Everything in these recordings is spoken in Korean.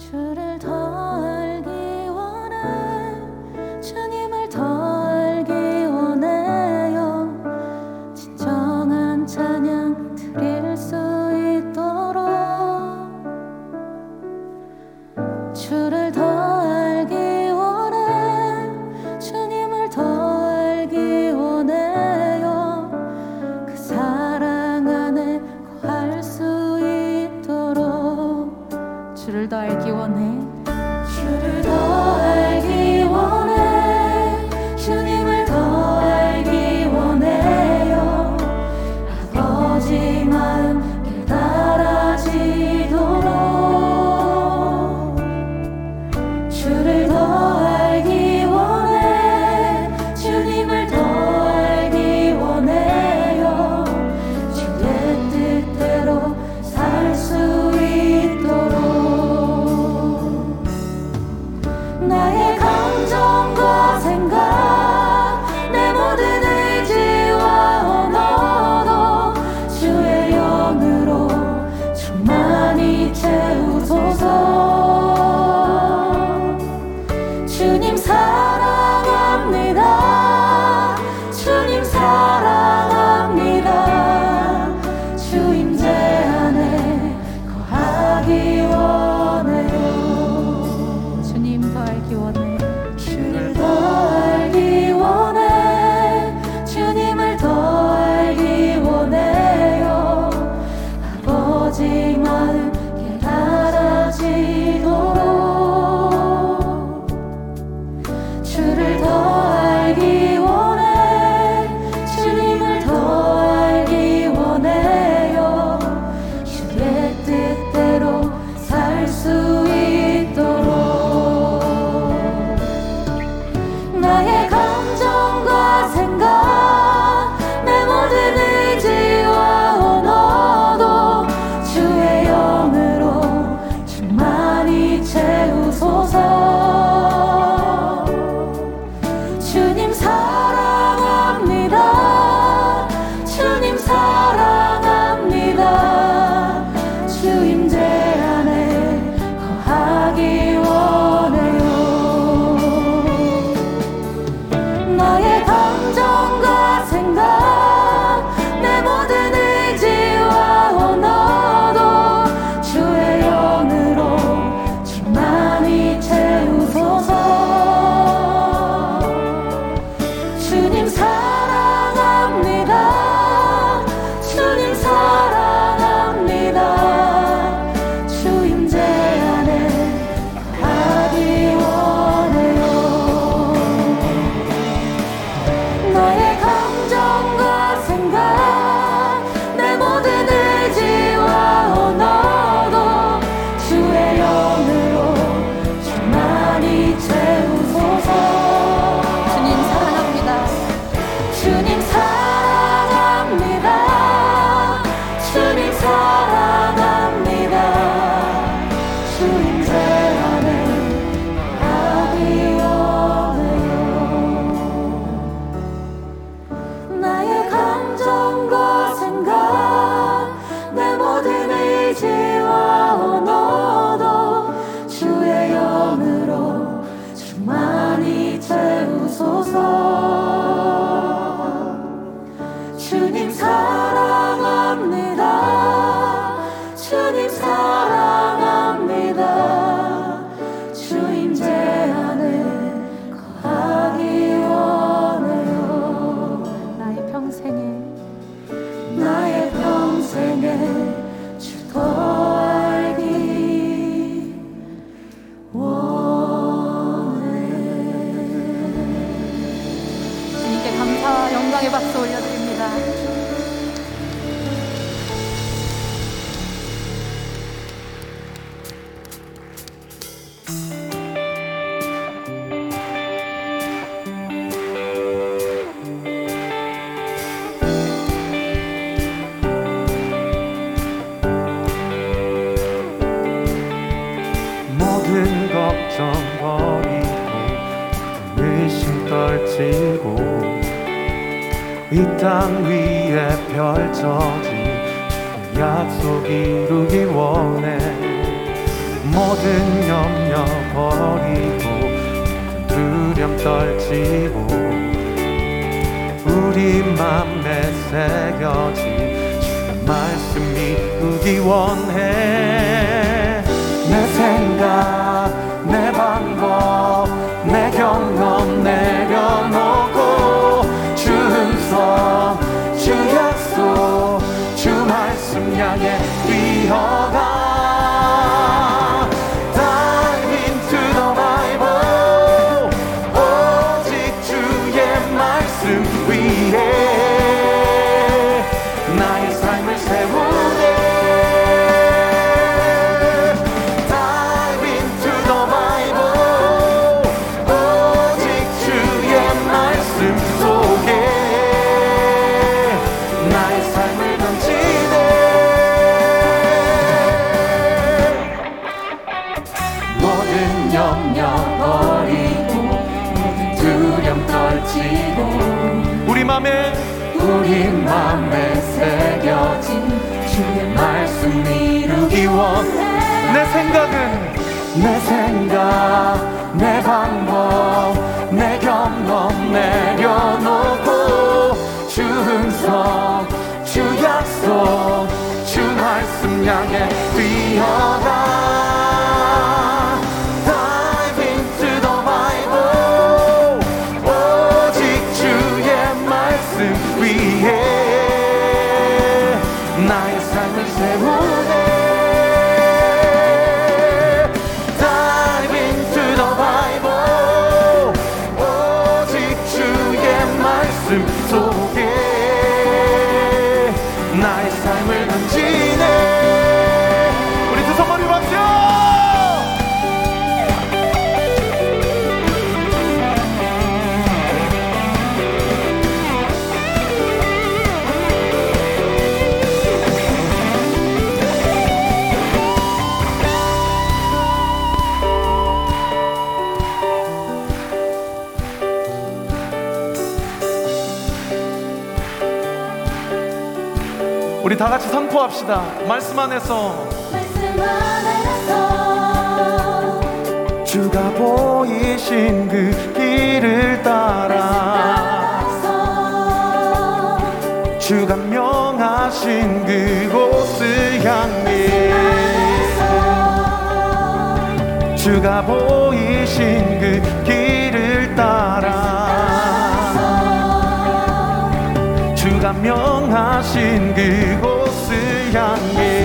주를 더. 주를 더 알기 원해. 주를 더 给我那。 땅 위에 펼쳐진 그 약속 이루기 원해. 모든 염려 버리고 두려움 떨치고 우리 맘에 새겨진 주의 말씀 이루기 원해. 내 생각 나의 다 같이 선포합시다. 말씀 안에서. 말씀 안에서. 주가 보이신 그 길을 따라. 주가 명하신 그곳을 향해. 주가 보이신 그 길을 따라. 주가 명 하신 그곳을 향해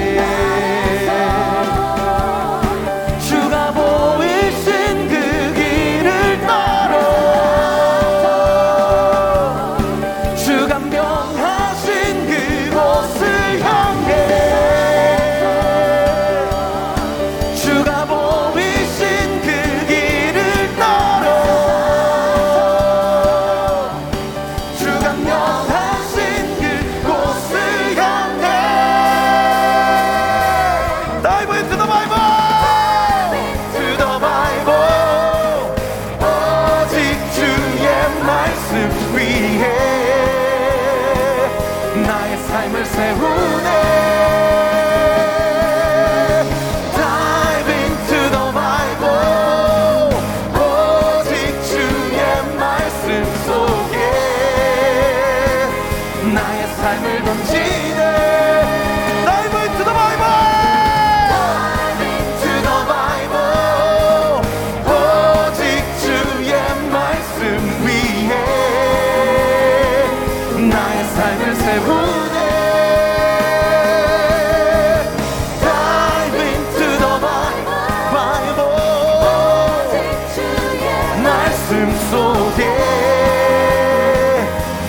말씀 속에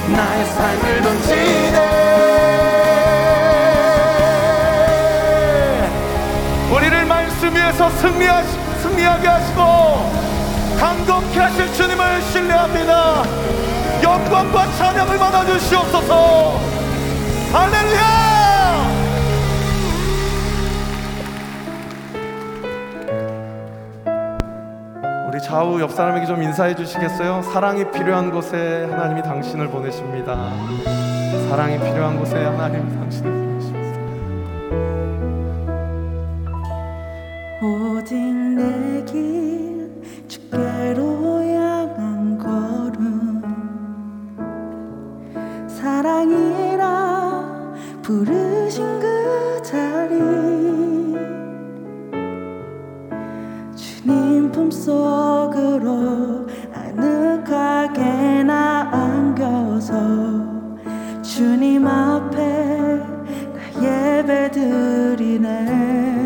나의 삶을 던지네. 우리를 말씀 위에서 승리하시, 승리하게 하시고 강건케 하실 주님을 신뢰합니다. 영광과 찬양을 받아주시옵소서. 할렐루야 우리 좌우 옆 사람에게 좀 인사해 주시겠어요? 사랑이 필요한 곳에 하나님이 당신을 보내십니다. 사랑이 필요한 곳에 하나님이 당신을 속으로 아늑하게 나안겨서 주님 앞에 나 예배 드리네.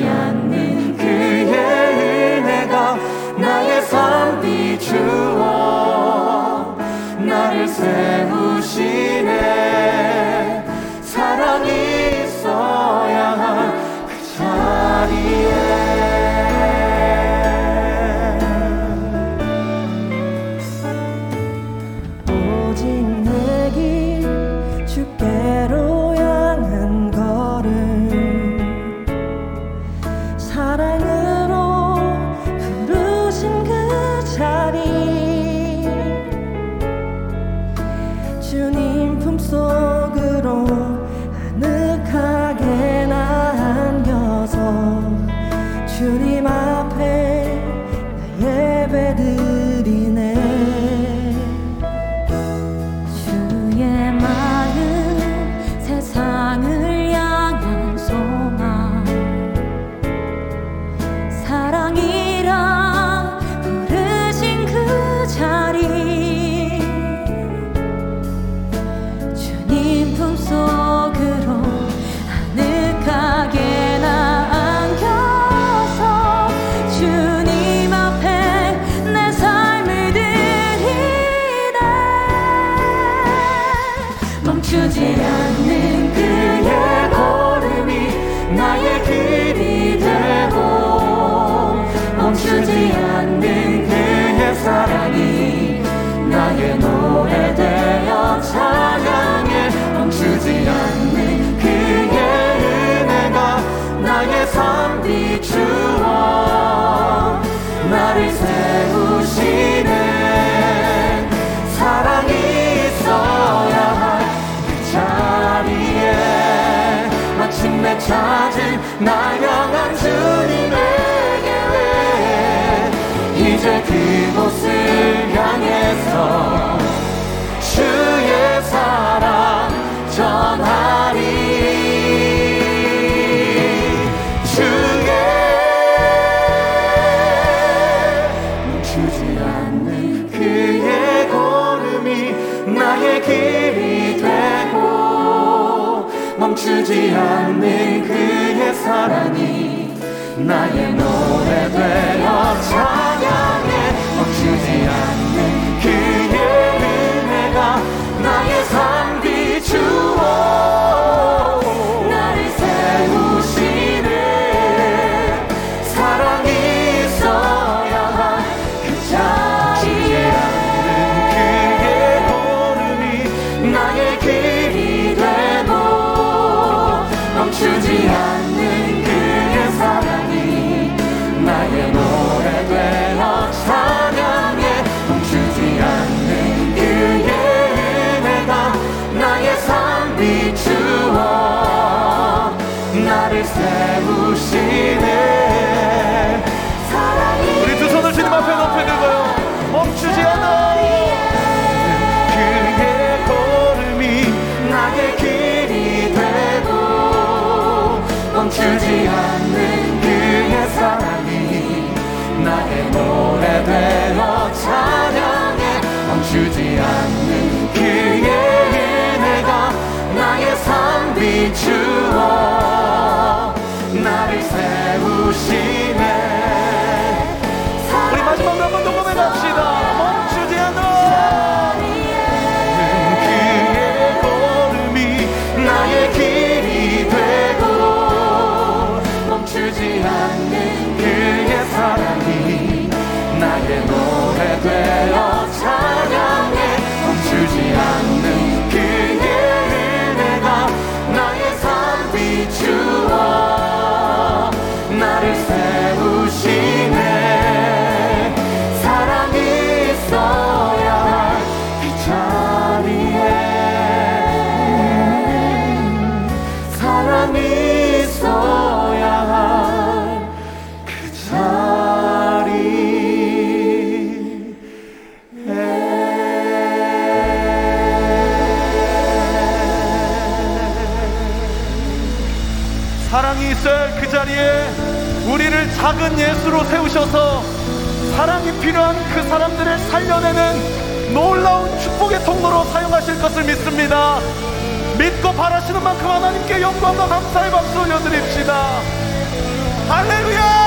않는 이제 그곳을 향해서 주의 사랑 전하리. 주의 멈추지 않는 그의 걸음이 나의 길이 되고 멈추지 않는 6절 그 자리에 우리를 작은 예수로 세우셔서 사랑이 필요한 그 사람들을 살려내는 놀라운 축복의 통로로 사용하실 것을 믿습니다. 믿고 바라시는 만큼 하나님께 영광과 감사의 박수 올려드립시다. 할렐루야!